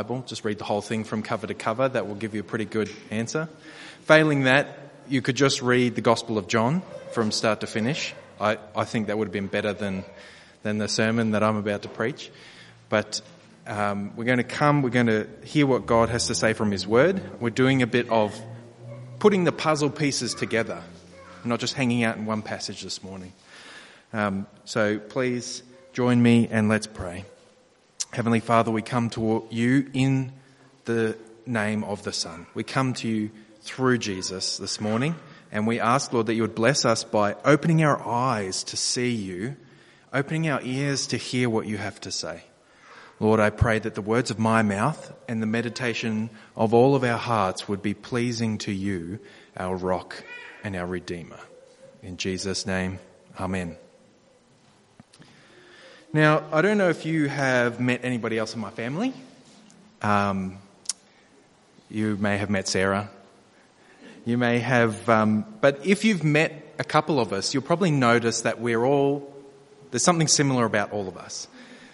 Bible. Just read the whole thing from cover to cover. That will give you a pretty good answer. Failing that, you could just read the Gospel of John from start to finish. I, I think that would have been better than, than the sermon that I'm about to preach. But um, we're going to come, we're going to hear what God has to say from His Word. We're doing a bit of putting the puzzle pieces together, not just hanging out in one passage this morning. Um, so please join me and let's pray. Heavenly Father, we come to you in the name of the Son. We come to you through Jesus this morning and we ask, Lord, that you would bless us by opening our eyes to see you, opening our ears to hear what you have to say. Lord, I pray that the words of my mouth and the meditation of all of our hearts would be pleasing to you, our rock and our redeemer. In Jesus' name, amen. Now, I don't know if you have met anybody else in my family. Um, you may have met Sarah. You may have, um, but if you've met a couple of us, you'll probably notice that we're all, there's something similar about all of us.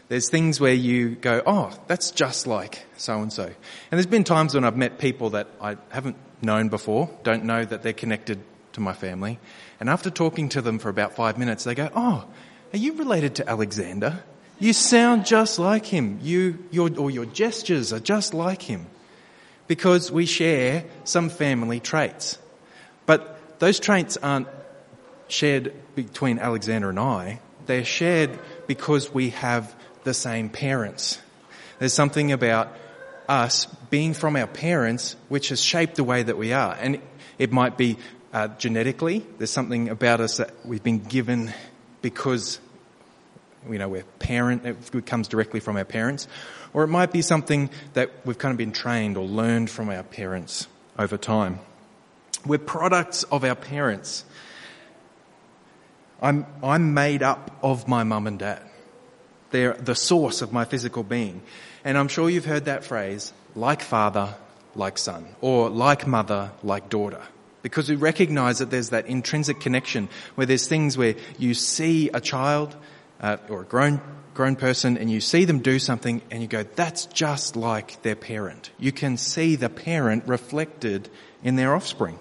There's things where you go, oh, that's just like so and so. And there's been times when I've met people that I haven't known before, don't know that they're connected to my family. And after talking to them for about five minutes, they go, oh, are you related to Alexander? You sound just like him. You, your, or your gestures are just like him. Because we share some family traits. But those traits aren't shared between Alexander and I. They're shared because we have the same parents. There's something about us being from our parents which has shaped the way that we are. And it might be uh, genetically. There's something about us that we've been given because you know we're parent. It comes directly from our parents, or it might be something that we've kind of been trained or learned from our parents over time. We're products of our parents. I'm I'm made up of my mum and dad. They're the source of my physical being. And I'm sure you've heard that phrase, like father, like son, or like mother, like daughter. Because we recognize that there's that intrinsic connection where there's things where you see a child uh, or a grown grown person and you see them do something and you go, that's just like their parent. You can see the parent reflected in their offspring.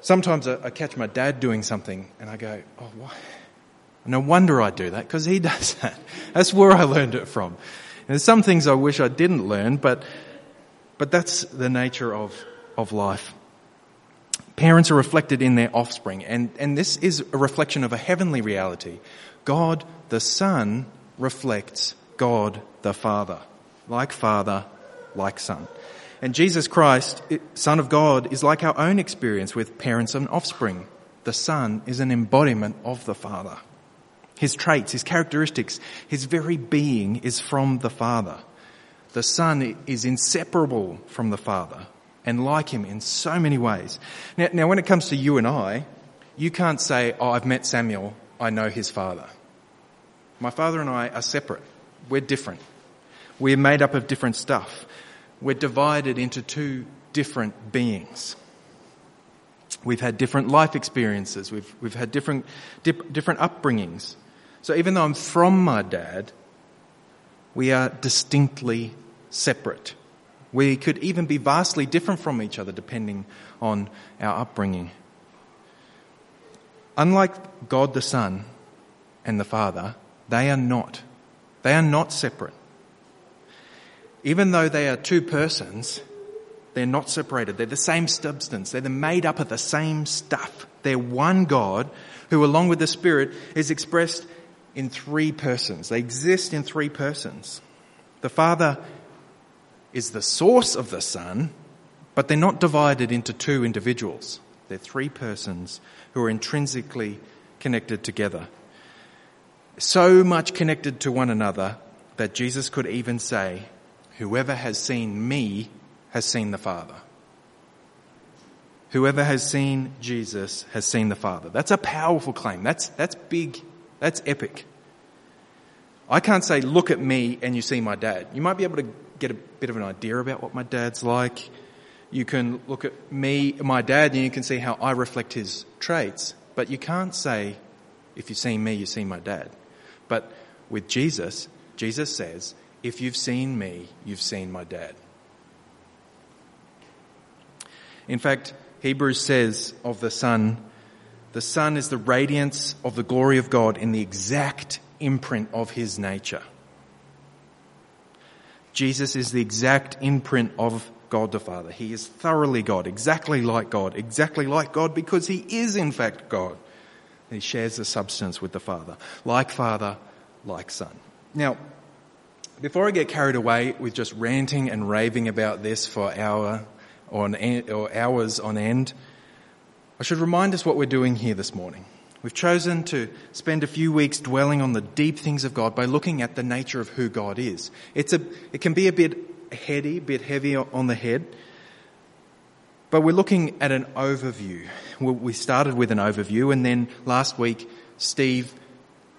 Sometimes I, I catch my dad doing something and I go, oh, why? No wonder I do that because he does that. That's where I learned it from. And there's some things I wish I didn't learn, but, but that's the nature of, of life. Parents are reflected in their offspring, and, and this is a reflection of a heavenly reality. God the Son reflects God the Father. Like Father, like Son. And Jesus Christ, Son of God, is like our own experience with parents and offspring. The Son is an embodiment of the Father. His traits, his characteristics, his very being is from the Father. The Son is inseparable from the Father and like him in so many ways. Now, now when it comes to you and I, you can't say, oh, I've met Samuel, I know his father. My father and I are separate. We're different. We're made up of different stuff. We're divided into two different beings. We've had different life experiences. We've, we've had different, dip, different upbringings. So even though I'm from my dad, we are distinctly separate. We could even be vastly different from each other depending on our upbringing. Unlike God the Son and the Father, they are not. They are not separate. Even though they are two persons, they're not separated. They're the same substance. They're made up of the same stuff. They're one God who, along with the Spirit, is expressed in three persons. They exist in three persons. The Father is the source of the Son, but they're not divided into two individuals. They're three persons who are intrinsically connected together. So much connected to one another that Jesus could even say, Whoever has seen me has seen the Father. Whoever has seen Jesus has seen the Father. That's a powerful claim. That's, that's big. That's epic. I can't say, look at me and you see my dad. You might be able to get a bit of an idea about what my dad's like. You can look at me, my dad, and you can see how I reflect his traits. But you can't say, if you see me, you see my dad. But with Jesus, Jesus says, If you've seen me, you've seen my dad. In fact, Hebrews says of the Son, the Son is the radiance of the glory of God in the exact imprint of his nature. Jesus is the exact imprint of God the Father. He is thoroughly God, exactly like God, exactly like God because he is in fact God. He shares the substance with the Father, like Father, like Son. Now, before I get carried away with just ranting and raving about this for hour or, or hours on end, I should remind us what we're doing here this morning. We've chosen to spend a few weeks dwelling on the deep things of God by looking at the nature of who God is. It's a, it can be a bit heady, a bit heavy on the head, but we're looking at an overview. We started with an overview and then last week Steve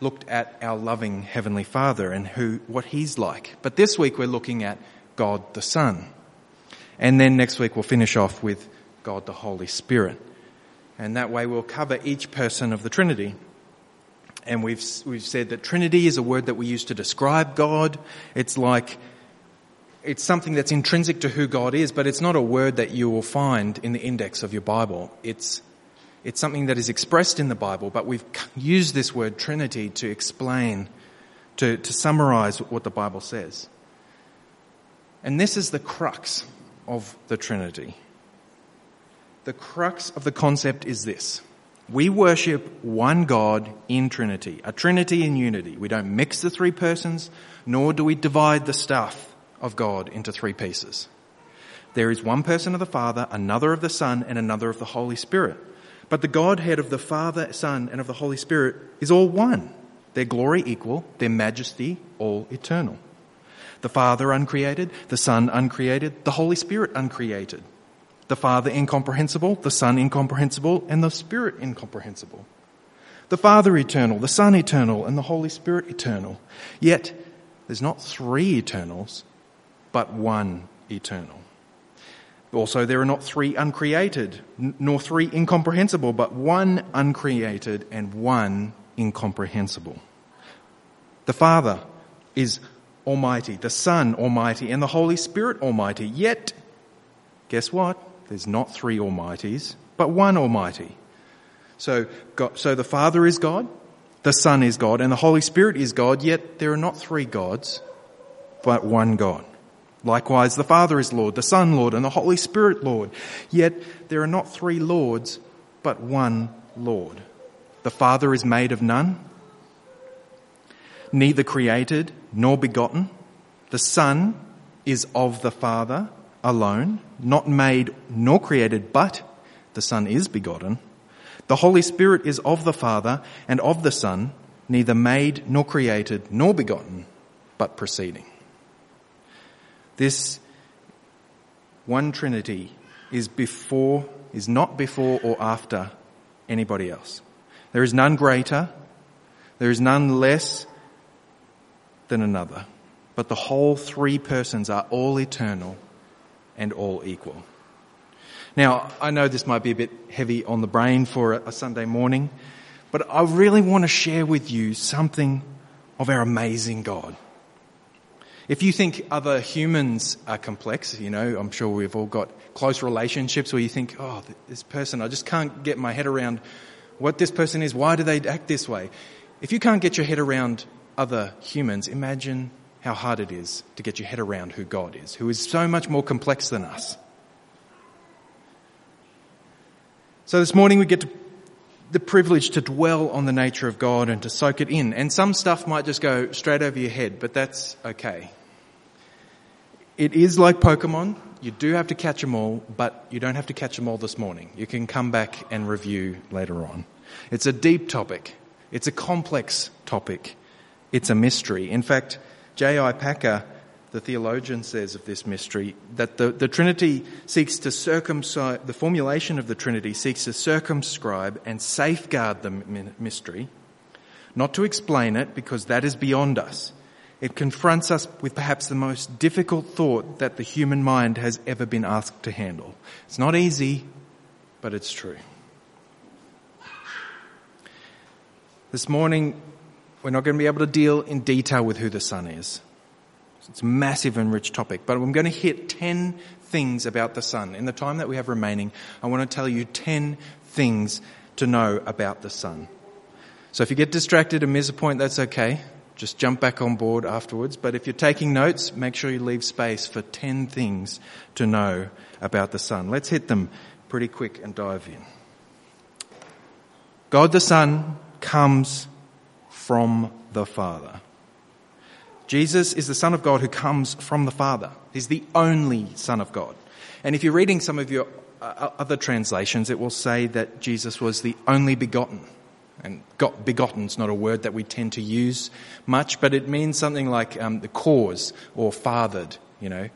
looked at our loving Heavenly Father and who, what He's like. But this week we're looking at God the Son. And then next week we'll finish off with God the Holy Spirit. And that way we'll cover each person of the Trinity. And we've, we've said that Trinity is a word that we use to describe God. It's like, it's something that's intrinsic to who God is, but it's not a word that you will find in the index of your Bible. It's it's something that is expressed in the Bible, but we've used this word Trinity to explain, to, to summarize what the Bible says. And this is the crux of the Trinity. The crux of the concept is this. We worship one God in Trinity, a Trinity in unity. We don't mix the three persons, nor do we divide the stuff of God into three pieces. There is one person of the Father, another of the Son, and another of the Holy Spirit. But the Godhead of the Father, Son, and of the Holy Spirit is all one. Their glory equal, their majesty all eternal. The Father uncreated, the Son uncreated, the Holy Spirit uncreated. The Father incomprehensible, the Son incomprehensible, and the Spirit incomprehensible. The Father eternal, the Son eternal, and the Holy Spirit eternal. Yet, there's not three eternals, but one eternal. Also, there are not three uncreated, nor three incomprehensible, but one uncreated and one incomprehensible. The Father is Almighty, the Son Almighty, and the Holy Spirit Almighty. Yet, guess what? There's not three Almighties, but one Almighty. So, God, so the Father is God, the Son is God, and the Holy Spirit is God, yet there are not three gods, but one God. Likewise, the Father is Lord, the Son Lord, and the Holy Spirit Lord. Yet there are not three Lords, but one Lord. The Father is made of none, neither created nor begotten. The Son is of the Father alone, not made nor created, but the Son is begotten. The Holy Spirit is of the Father and of the Son, neither made nor created nor begotten, but proceeding. This one Trinity is before, is not before or after anybody else. There is none greater, there is none less than another. But the whole three persons are all eternal and all equal. Now, I know this might be a bit heavy on the brain for a Sunday morning, but I really want to share with you something of our amazing God. If you think other humans are complex, you know, I'm sure we've all got close relationships where you think, oh, this person, I just can't get my head around what this person is. Why do they act this way? If you can't get your head around other humans, imagine how hard it is to get your head around who God is, who is so much more complex than us. So this morning we get the privilege to dwell on the nature of God and to soak it in. And some stuff might just go straight over your head, but that's okay. It is like Pokemon. You do have to catch them all, but you don't have to catch them all this morning. You can come back and review later on. It's a deep topic. It's a complex topic. It's a mystery. In fact, J.I. Packer, the theologian, says of this mystery that the, the Trinity seeks to circumscribe, the formulation of the Trinity seeks to circumscribe and safeguard the mystery, not to explain it because that is beyond us, it confronts us with perhaps the most difficult thought that the human mind has ever been asked to handle. It's not easy, but it's true. This morning, we're not going to be able to deal in detail with who the Son is. It's a massive and rich topic, but I'm going to hit 10 things about the Son. In the time that we have remaining, I want to tell you 10 things to know about the Son. So if you get distracted and miss a point, that's okay. Just jump back on board afterwards. But if you're taking notes, make sure you leave space for 10 things to know about the Son. Let's hit them pretty quick and dive in. God the Son comes from the Father. Jesus is the Son of God who comes from the Father. He's the only Son of God. And if you're reading some of your uh, other translations, it will say that Jesus was the only begotten. And got, begotten's not a word that we tend to use much, but it means something like um, the cause or fathered, you know.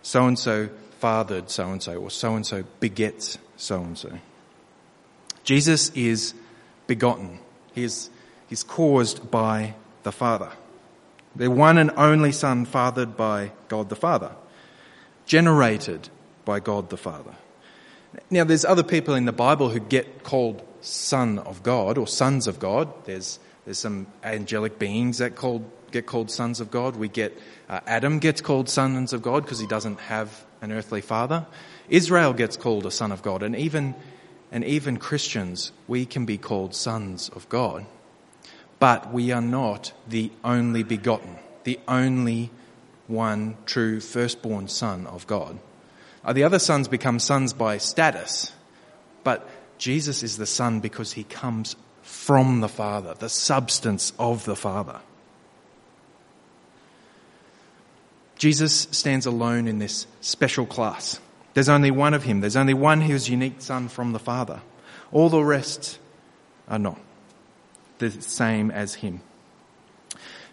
So and so fathered so and so, or so and so begets so and so. Jesus is begotten. He is he's caused by the Father. The one and only Son, fathered by God the Father, generated by God the Father. Now, there's other people in the Bible who get called Son of God or sons of God. There's there's some angelic beings that called get called sons of God. We get uh, Adam gets called sons of God because he doesn't have an earthly father. Israel gets called a son of God, and even and even Christians, we can be called sons of God. But we are not the only begotten, the only one true firstborn son of God. Uh, the other sons become sons by status, but Jesus is the son because he comes from the Father, the substance of the Father. Jesus stands alone in this special class. There's only one of him. There's only one who is unique son from the Father. All the rest are not the same as him.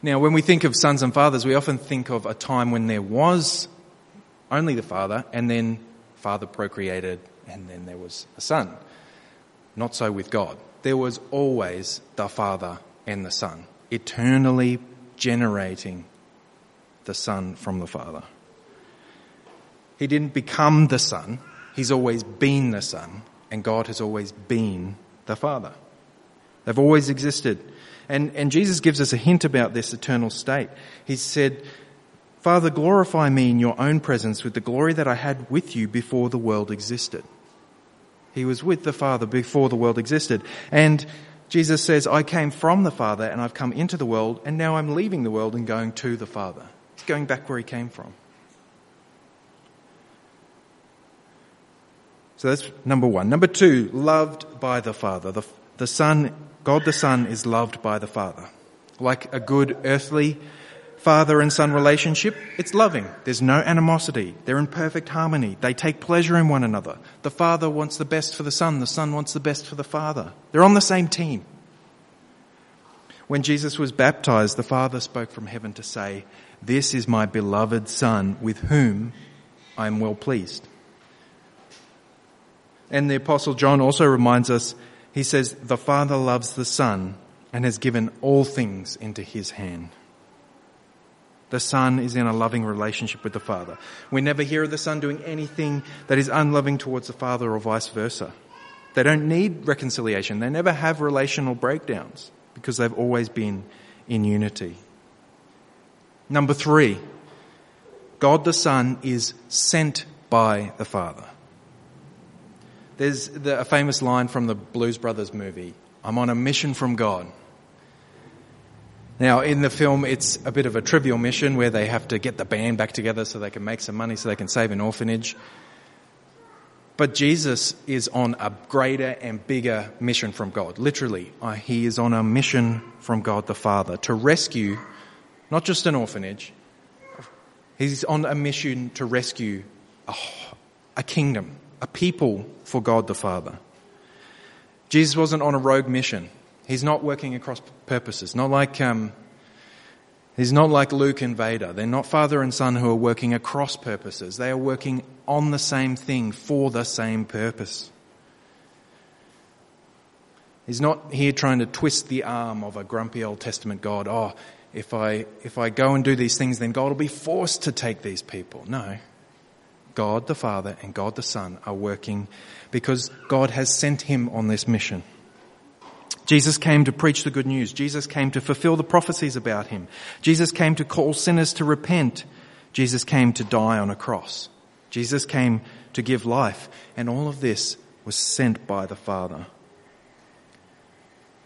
Now, when we think of sons and fathers, we often think of a time when there was only the Father, and then Father procreated, and then there was a Son. Not so with God. There was always the Father and the Son, eternally generating the Son from the Father. He didn't become the Son, He's always been the Son, and God has always been the Father. They've always existed. And, and Jesus gives us a hint about this eternal state. He said, Father, glorify me in your own presence with the glory that I had with you before the world existed. He was with the Father before the world existed. And Jesus says, I came from the Father and I've come into the world and now I'm leaving the world and going to the Father going back where he came from. So that's number one. Number two, loved by the Father. The, the Son, God the Son is loved by the Father. Like a good earthly father and son relationship, it's loving. There's no animosity. They're in perfect harmony. They take pleasure in one another. The father wants the best for the son. The son wants the best for the father. They're on the same team. When Jesus was baptized, the Father spoke from heaven to say, This is my beloved Son with whom I am well pleased. And the Apostle John also reminds us, he says, The Father loves the Son and has given all things into his hand. The Son is in a loving relationship with the Father. We never hear of the Son doing anything that is unloving towards the Father or vice versa. They don't need reconciliation. They never have relational breakdowns because they've always been in unity. Number three, God the Son is sent by the Father. There's the, a famous line from the Blues Brothers movie I'm on a mission from God. Now, in the film, it's a bit of a trivial mission where they have to get the band back together so they can make some money so they can save an orphanage. But Jesus is on a greater and bigger mission from God. Literally, uh, he is on a mission from God the Father to rescue not just an orphanage, he's on a mission to rescue a, a kingdom, a people for God the Father. Jesus wasn't on a rogue mission. He's not working across purposes, not like um, He's not like Luke and Vader. They're not father and son who are working across purposes. They are working on the same thing for the same purpose. He's not here trying to twist the arm of a grumpy Old Testament God. Oh, if I, if I go and do these things, then God will be forced to take these people. No. God the Father and God the Son are working because God has sent him on this mission. Jesus came to preach the good news. Jesus came to fulfill the prophecies about him. Jesus came to call sinners to repent Jesus came to die on a cross. Jesus came to give life. And all of this was sent by the Father.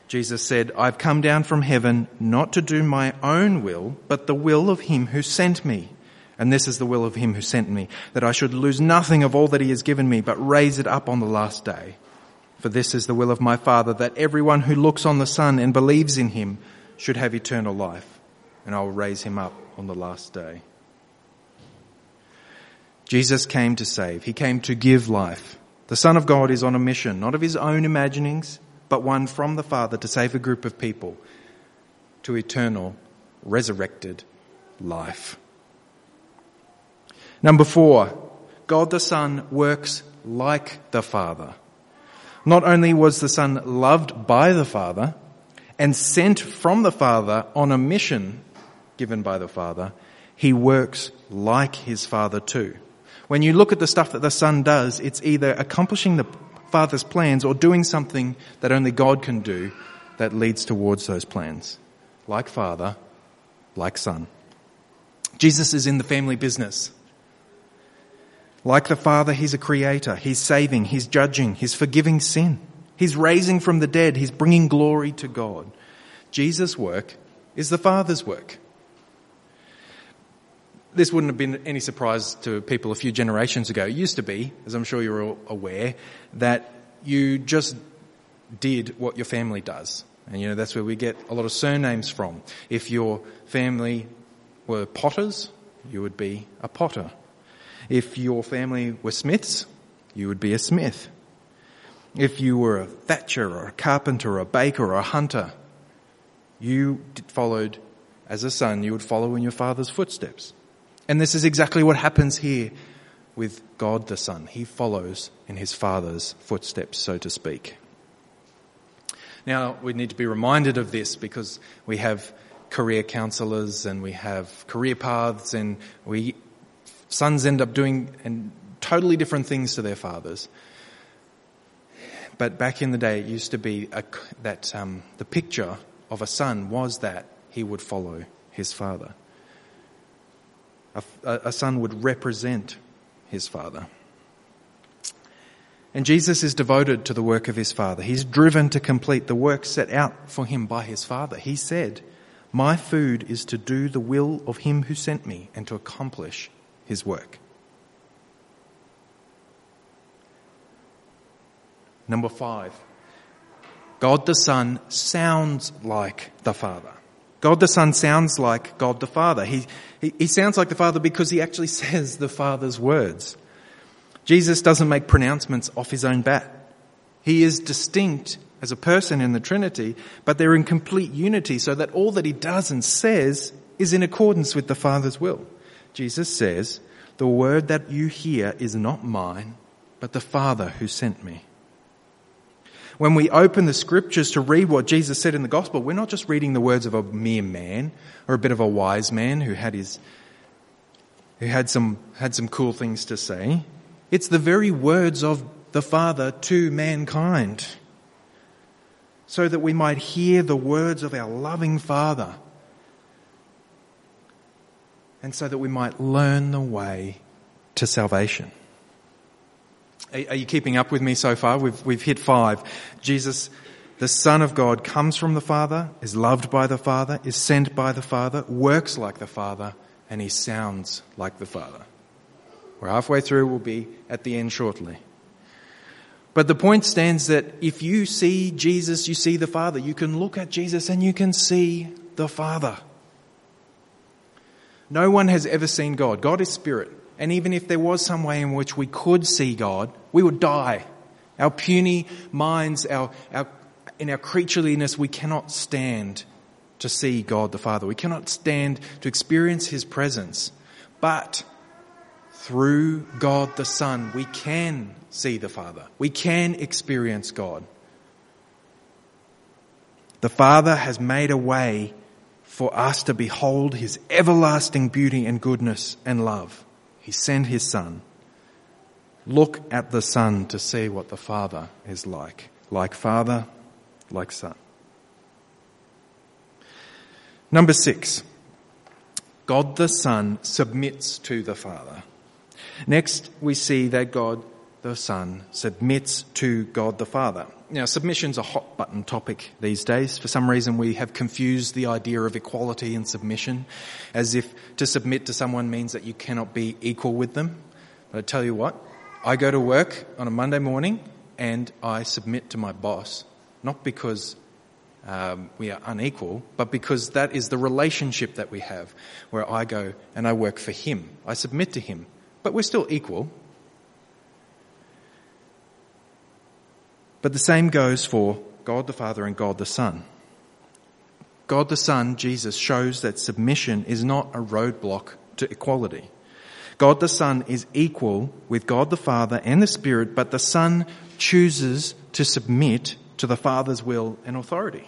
Jesus said, I've come down from heaven not to do my own will, but the will of him who sent me. And this is the will of him who sent me, that I should lose nothing of all that he has given me, but raise it up on the last day. For this is the will of my Father, that everyone who looks on the Son and believes in him should have eternal life, and I will raise him up on the last day. Jesus came to save. He came to give life. The Son of God is on a mission, not of his own imaginings, but one from the Father to save a group of people to eternal, resurrected life. Number four, God the Son works like the Father. Not only was the Son loved by the Father and sent from the Father on a mission given by the Father, he works like his Father too. When you look at the stuff that the Son does, it's either accomplishing the Father's plans or doing something that only God can do that leads towards those plans. Like Father, like Son. Jesus is in the family business. Like the Father, He's a creator. He's saving. He's judging. He's forgiving sin. He's raising from the dead. He's bringing glory to God. Jesus' work is the Father's work. This wouldn't have been any surprise to people a few generations ago. It used to be, as I'm sure you're all aware, that you just did what your family does. And you know, that's where we get a lot of surnames from. If your family were potters, you would be a potter. If your family were smiths, you would be a smith. If you were a thatcher or a carpenter or a baker or a hunter, you followed as a son, you would follow in your father's footsteps. And this is exactly what happens here with God the Son. He follows in his Father's footsteps, so to speak. Now, we need to be reminded of this because we have career counselors and we have career paths and we, sons end up doing and totally different things to their fathers. But back in the day, it used to be a, that um, the picture of a son was that he would follow his father. A, a son would represent his father. And Jesus is devoted to the work of his Father. He's driven to complete the work set out for him by his Father. He said, My food is to do the will of him who sent me and to accomplish his work. Number five, God the Son sounds like the Father. God the Son sounds like God the Father. He, he, he, sounds like the Father because he actually says the Father's words. Jesus doesn't make pronouncements off his own bat. He is distinct as a person in the Trinity, but they're in complete unity so that all that he does and says is in accordance with the Father's will. Jesus says, the word that you hear is not mine, but the Father who sent me. When we open the scriptures to read what Jesus said in the gospel, we're not just reading the words of a mere man or a bit of a wise man who had his, who had some, had some cool things to say. It's the very words of the Father to mankind so that we might hear the words of our loving Father and so that we might learn the way to salvation. Are you keeping up with me so far? We've, we've hit five. Jesus, the Son of God, comes from the Father, is loved by the Father, is sent by the Father, works like the Father, and he sounds like the Father. We're halfway through, we'll be at the end shortly. But the point stands that if you see Jesus, you see the Father. You can look at Jesus and you can see the Father. No one has ever seen God. God is spirit. And even if there was some way in which we could see God, we would die. Our puny minds, our, our, in our creatureliness, we cannot stand to see God the Father. We cannot stand to experience His presence. But through God the Son, we can see the Father. We can experience God. The Father has made a way for us to behold His everlasting beauty and goodness and love. He sent his son. Look at the son to see what the father is like. Like father, like son. Number six. God the Son submits to the Father. Next, we see that God the Son submits to God the Father. Now, submission's a hot button topic these days. For some reason, we have confused the idea of equality and submission as if to submit to someone means that you cannot be equal with them. But I tell you what, I go to work on a Monday morning and I submit to my boss, not because um, we are unequal, but because that is the relationship that we have, where I go and I work for him. I submit to him, but we're still equal. But the same goes for God the Father and God the Son. God the Son, Jesus, shows that submission is not a roadblock to equality. God the Son is equal with God the Father and the Spirit, but the Son chooses to submit to the Father's will and authority.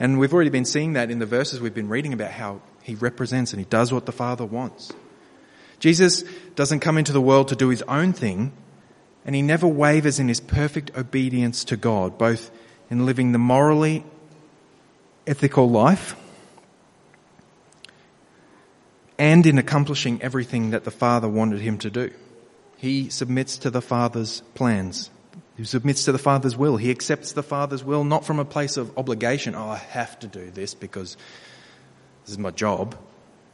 And we've already been seeing that in the verses we've been reading about how he represents and he does what the Father wants. Jesus doesn't come into the world to do his own thing, and he never wavers in his perfect obedience to God, both in living the morally ethical life and in accomplishing everything that the Father wanted him to do. He submits to the Father's plans. He submits to the Father's will. He accepts the Father's will not from a place of obligation. Oh, I have to do this because this is my job.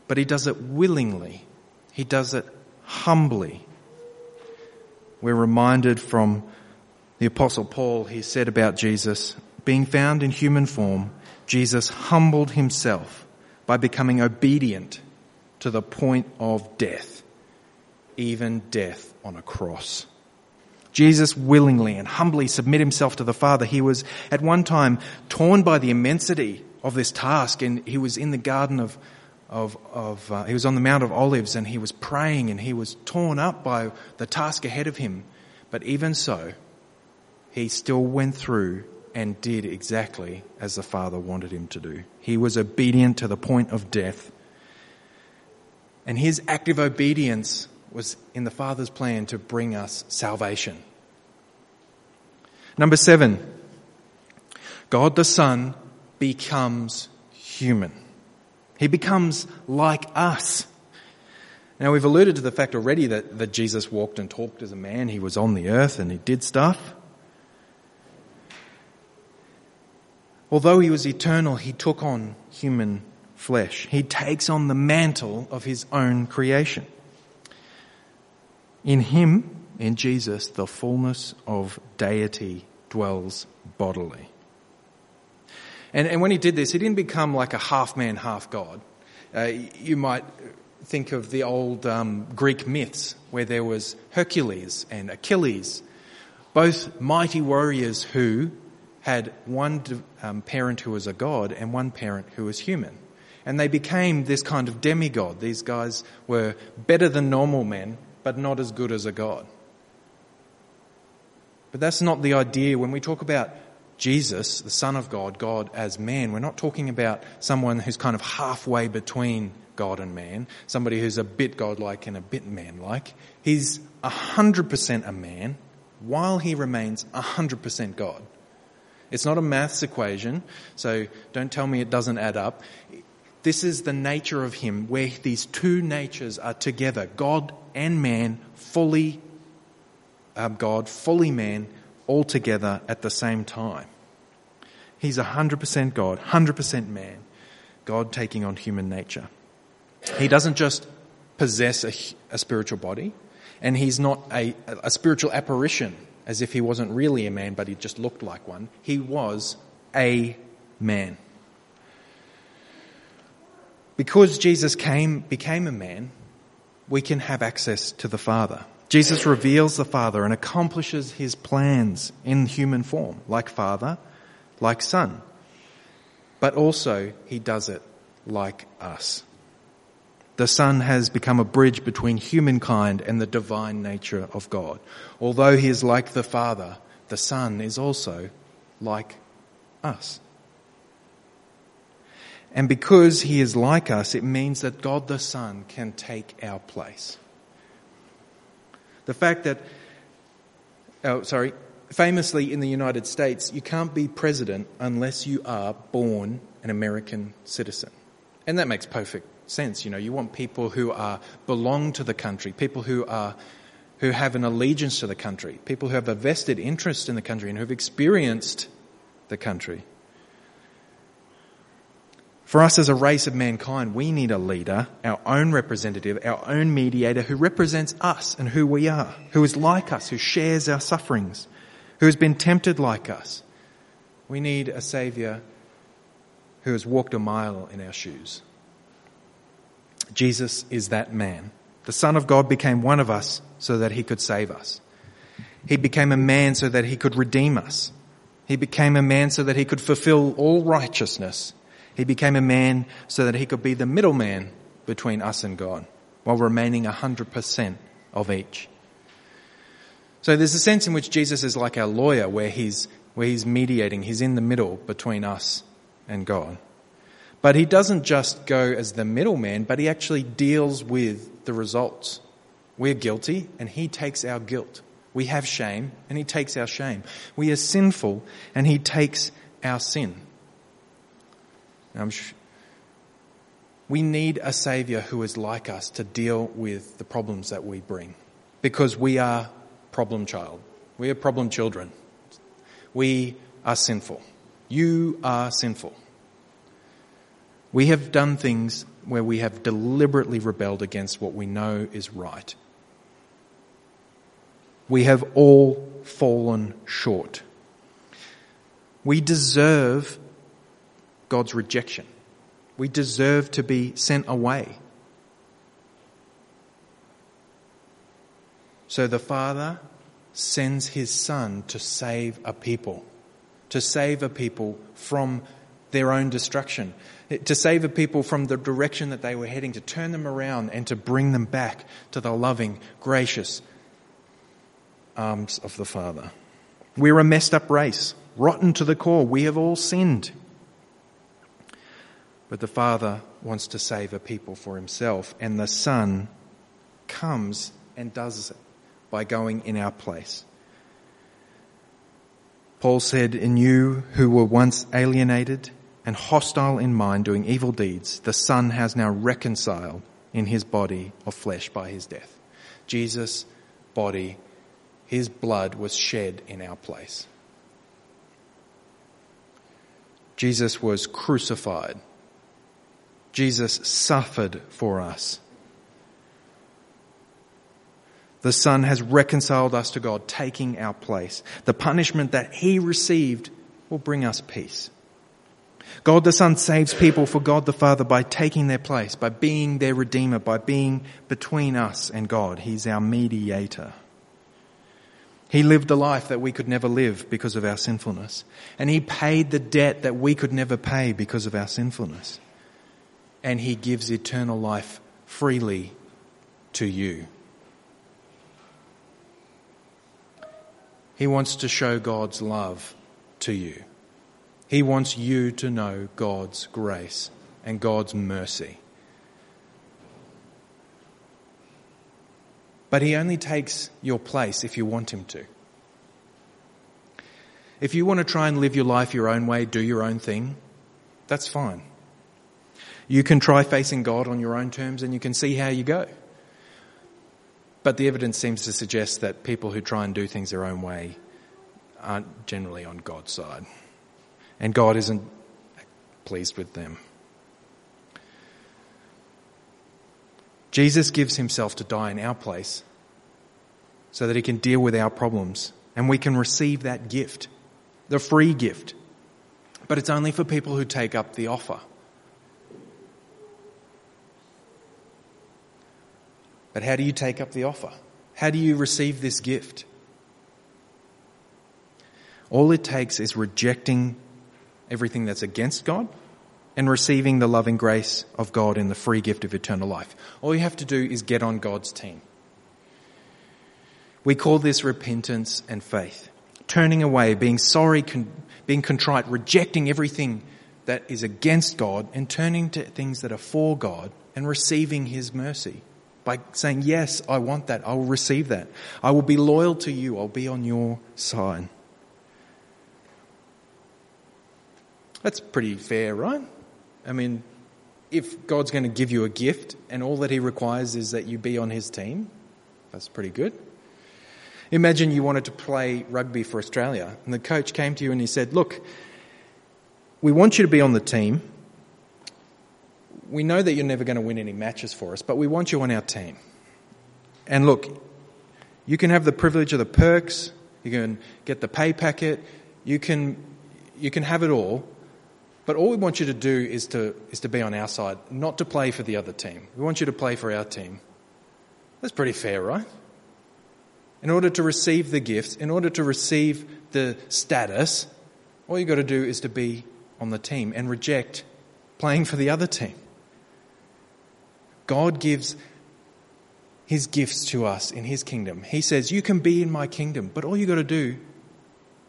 But he does it willingly. He does it humbly. We're reminded from the Apostle Paul, he said about Jesus, being found in human form, Jesus humbled himself by becoming obedient to the point of death, even death on a cross. Jesus willingly and humbly submit himself to the Father. He was at one time torn by the immensity of this task and he was in the garden of, of, of uh, he was on the Mount of Olives and he was praying and he was torn up by the task ahead of him. But even so, he still went through and did exactly as the Father wanted him to do. He was obedient to the point of death and his active obedience was in the Father's plan to bring us salvation. Number seven, God the Son becomes human. He becomes like us. Now, we've alluded to the fact already that, that Jesus walked and talked as a man. He was on the earth and he did stuff. Although he was eternal, he took on human flesh. He takes on the mantle of his own creation. In him, in Jesus, the fullness of deity dwells bodily. And, and when he did this, he didn't become like a half man, half God. Uh, you might think of the old um, Greek myths where there was Hercules and Achilles, both mighty warriors who had one um, parent who was a god and one parent who was human and they became this kind of demigod. These guys were better than normal men, but not as good as a god. But that's not the idea when we talk about Jesus, the Son of God, God as man. We're not talking about someone who's kind of halfway between God and man, somebody who's a bit godlike and a bit manlike. He's 100% a man while he remains 100% God. It's not a maths equation, so don't tell me it doesn't add up. This is the nature of him, where these two natures are together God and man, fully uh, God, fully man, all together at the same time. He's 100% God, 100% man, God taking on human nature. He doesn't just possess a, a spiritual body, and he's not a, a spiritual apparition as if he wasn't really a man, but he just looked like one. He was a man. Because Jesus came, became a man, we can have access to the Father. Jesus reveals the Father and accomplishes his plans in human form, like Father, like Son. But also, he does it like us. The Son has become a bridge between humankind and the divine nature of God. Although he is like the Father, the Son is also like us. And because he is like us, it means that God the Son can take our place. The fact that, oh, sorry, famously in the United States, you can't be president unless you are born an American citizen. And that makes perfect sense. You know, you want people who are belong to the country, people who are who have an allegiance to the country, people who have a vested interest in the country and who have experienced the country. For us as a race of mankind, we need a leader, our own representative, our own mediator who represents us and who we are, who is like us, who shares our sufferings, who has been tempted like us. We need a saviour who has walked a mile in our shoes. Jesus is that man. The Son of God became one of us so that he could save us. He became a man so that he could redeem us. He became a man so that he could fulfill all righteousness. He became a man so that he could be the middleman between us and God while remaining 100% of each. So there's a sense in which Jesus is like our lawyer where he's, where he's mediating. He's in the middle between us and God. But he doesn't just go as the middleman, but he actually deals with the results. We're guilty and he takes our guilt. We have shame and he takes our shame. We are sinful and he takes our sin. Sh- we need a Saviour who is like us to deal with the problems that we bring because we are problem child. We are problem children. We are sinful. You are sinful. We have done things where we have deliberately rebelled against what we know is right. We have all fallen short. We deserve God's rejection. We deserve to be sent away. So the Father sends his Son to save a people, to save a people from their own destruction, to save a people from the direction that they were heading, to turn them around and to bring them back to the loving, gracious arms of the Father. We're a messed up race, rotten to the core. We have all sinned. But the Father wants to save a people for himself, and the Son comes and does it by going in our place. Paul said, In you who were once alienated and hostile in mind, doing evil deeds, the Son has now reconciled in his body of flesh by his death. Jesus' body, his blood was shed in our place. Jesus was crucified Jesus suffered for us. The Son has reconciled us to God, taking our place. The punishment that He received will bring us peace. God the Son saves people for God the Father by taking their place, by being their Redeemer, by being between us and God. He's our mediator. He lived the life that we could never live because of our sinfulness. And He paid the debt that we could never pay because of our sinfulness and he gives eternal life freely to you. He wants to show God's love to you. He wants you to know God's grace and God's mercy. But He only takes your place if you want Him to. If you want to try and live your life your own way, do your own thing, that's fine. You can try facing God on your own terms and you can see how you go. But the evidence seems to suggest that people who try and do things their own way aren't generally on God's side. And God isn't pleased with them. Jesus gives himself to die in our place so that he can deal with our problems and we can receive that gift, the free gift. But it's only for people who take up the offer. But how do you take up the offer? How do you receive this gift? All it takes is rejecting everything that's against God and receiving the loving grace of God in the free gift of eternal life. All you have to do is get on God's team. We call this repentance and faith. Turning away, being sorry, con- being contrite, rejecting everything that is against God and turning to things that are for God and receiving His mercy by saying, Yes, I want that. I will receive that. I will be loyal to you. I'll be on your side. That's pretty fair, right? I mean, if God's going to give you a gift and all that He requires is that you be on His team, that's pretty good. Imagine you wanted to play rugby for Australia and the coach came to you and he said, Look, we want you to be on the team. We know that you're never going to win any matches for us, but we want you on our team. And look, you can have the privilege of the perks, you can get the pay packet, you can, you can have it all, but all we want you to do is to, is to be on our side, not to play for the other team. We want you to play for our team. That's pretty fair, right? In order to receive the gifts, in order to receive the status, all you've got to do is to be on the team and reject playing for the other team. God gives his gifts to us in his kingdom. He says, You can be in my kingdom, but all you've got to do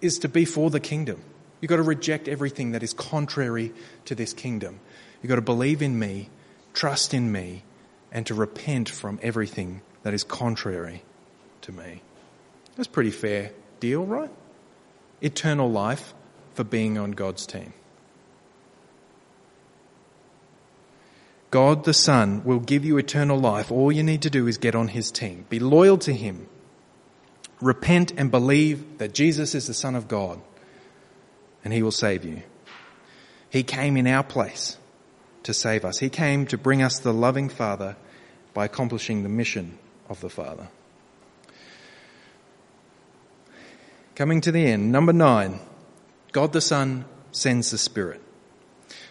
is to be for the kingdom. You've got to reject everything that is contrary to this kingdom. You've got to believe in me, trust in me, and to repent from everything that is contrary to me. That's a pretty fair deal, right? Eternal life for being on God's team. God the Son will give you eternal life. All you need to do is get on His team. Be loyal to Him. Repent and believe that Jesus is the Son of God and he will save you. He came in our place to save us. He came to bring us the loving Father by accomplishing the mission of the Father. Coming to the end, number nine, God the Son sends the Spirit.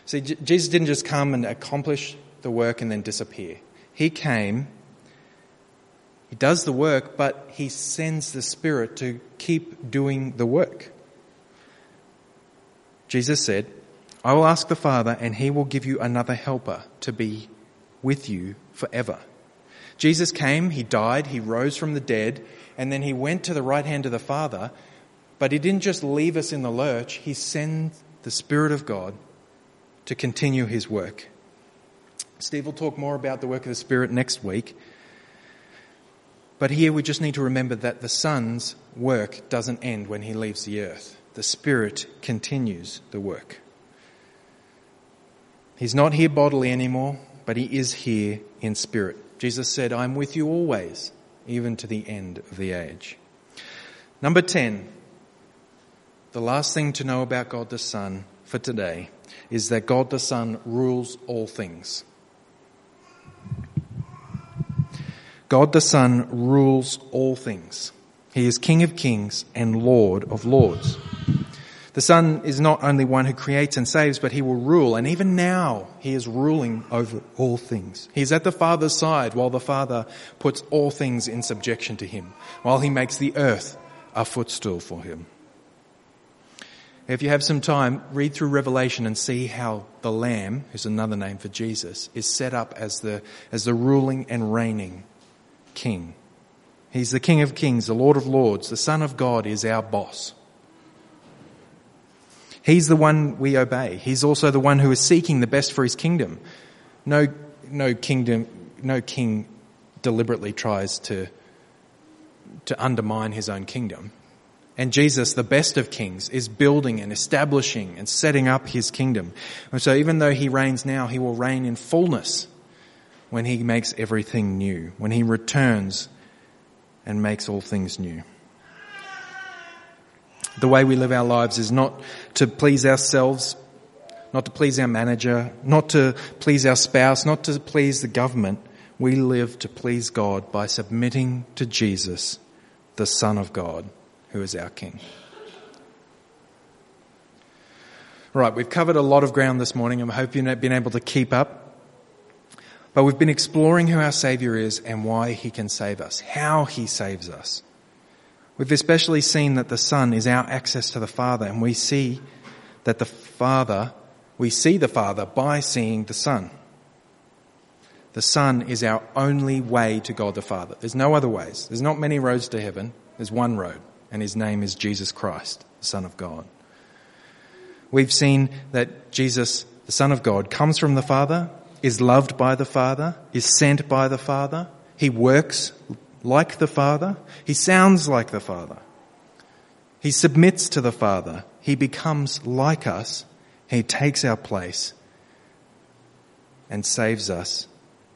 See, Jesus didn't just come and accomplish the work and then disappear. He came, He does the work, but He sends the Spirit to keep doing the work. Jesus said, I will ask the Father and he will give you another helper to be with you forever. Jesus came, he died, he rose from the dead, and then he went to the right hand of the Father, but he didn't just leave us in the lurch, he sent the Spirit of God to continue his work. Steve will talk more about the work of the Spirit next week. But here we just need to remember that the Son's work doesn't end when he leaves the earth the Spirit continues the work. He's not here bodily anymore, but he is here in spirit. Jesus said, I'm with you always, even to the end of the age. Number 10, the last thing to know about God the Son for today is that God the Son rules all things. God the Son rules all things. He is King of kings and Lord of lords. The Son is not only one who creates and saves, but he will rule. And even now, he is ruling over all things. He is at the Father's side while the Father puts all things in subjection to him, while he makes the earth a footstool for him. If you have some time, read through Revelation and see how the Lamb, who's another name for Jesus, is set up as the, as the ruling and reigning King. He's the King of Kings, the Lord of Lords. The Son of God is our boss. He's the one we obey. He's also the one who is seeking the best for his kingdom. No, no kingdom, no king deliberately tries to, to undermine his own kingdom. And Jesus, the best of kings, is building and establishing and setting up his kingdom. And so even though he reigns now, he will reign in fullness when he makes everything new, when he returns and makes all things new. The way we live our lives is not to please ourselves, not to please our manager, not to please our spouse, not to please the government. We live to please God by submitting to Jesus, the Son of God, who is our King. Right, we've covered a lot of ground this morning. I hope you've been able to keep up. But we've been exploring who our Saviour is and why He can save us, how He saves us. We've especially seen that the Son is our access to the Father, and we see that the Father, we see the Father by seeing the Son. The Son is our only way to God the Father. There's no other ways. There's not many roads to heaven. There's one road, and his name is Jesus Christ, the Son of God. We've seen that Jesus, the Son of God, comes from the Father is loved by the Father, is sent by the Father. He works like the Father. He sounds like the Father. He submits to the Father. He becomes like us. He takes our place. and saves us,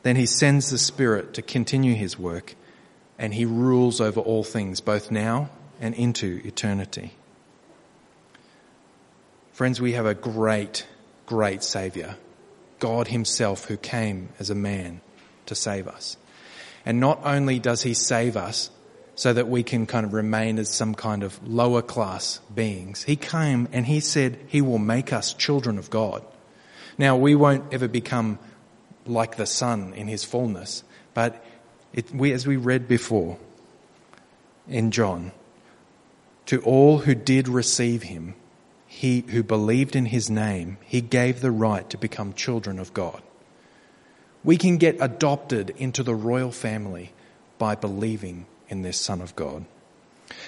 then he sends the Spirit to continue his work and he rules over all things, both now and into eternity. Friends, we have a great, great Saviour, God Himself, who came as a man to save us. And not only does He save us so that we can kind of remain as some kind of lower class beings, He came and He said He will make us children of God. Now, we won't ever become like the Son in His fullness, but it, we, as we read before in John, to all who did receive Him, he who believed in his name, he gave the right to become children of God. We can get adopted into the royal family by believing in this Son of God.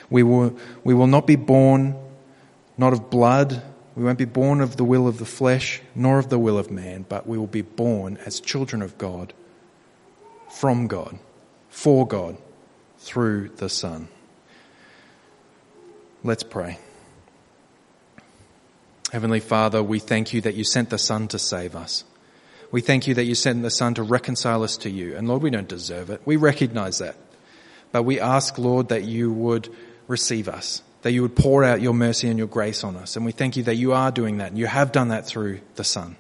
We will, we will not be born not of blood, we won't be born of the will of the flesh, nor of the will of man, but we will be born as children of God, from God, for God, through the Son. Let's pray. Heavenly Father, we thank you that you sent the Son to save us. We thank you that you sent the Son to reconcile us to you. And Lord, we don't deserve it. We recognize that. But we ask, Lord, that you would receive us, that you would pour out your mercy and your grace on us. And we thank you that you are doing that and you have done that through the Son.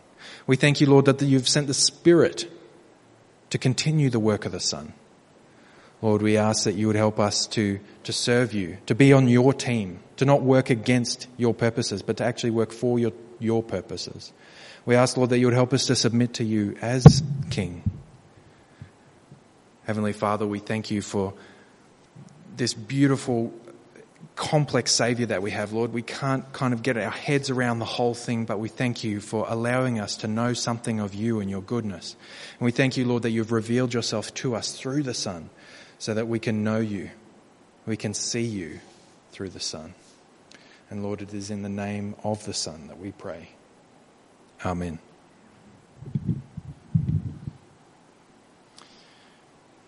We thank you, Lord, that you've sent the Spirit to continue the work of the Son. Lord, we ask that you would help us to, to serve you, to be on your team, to not work against your purposes, but to actually work for your, your purposes. We ask, Lord, that you would help us to submit to you as King. Heavenly Father, we thank you for this beautiful, complex Savior that we have, Lord. We can't kind of get our heads around the whole thing, but we thank you for allowing us to know something of you and your goodness. And we thank you, Lord, that you've revealed yourself to us through the Son so that we can know you, we can see you through the Son. And Lord, it is in the name of the Son that we pray. Amen.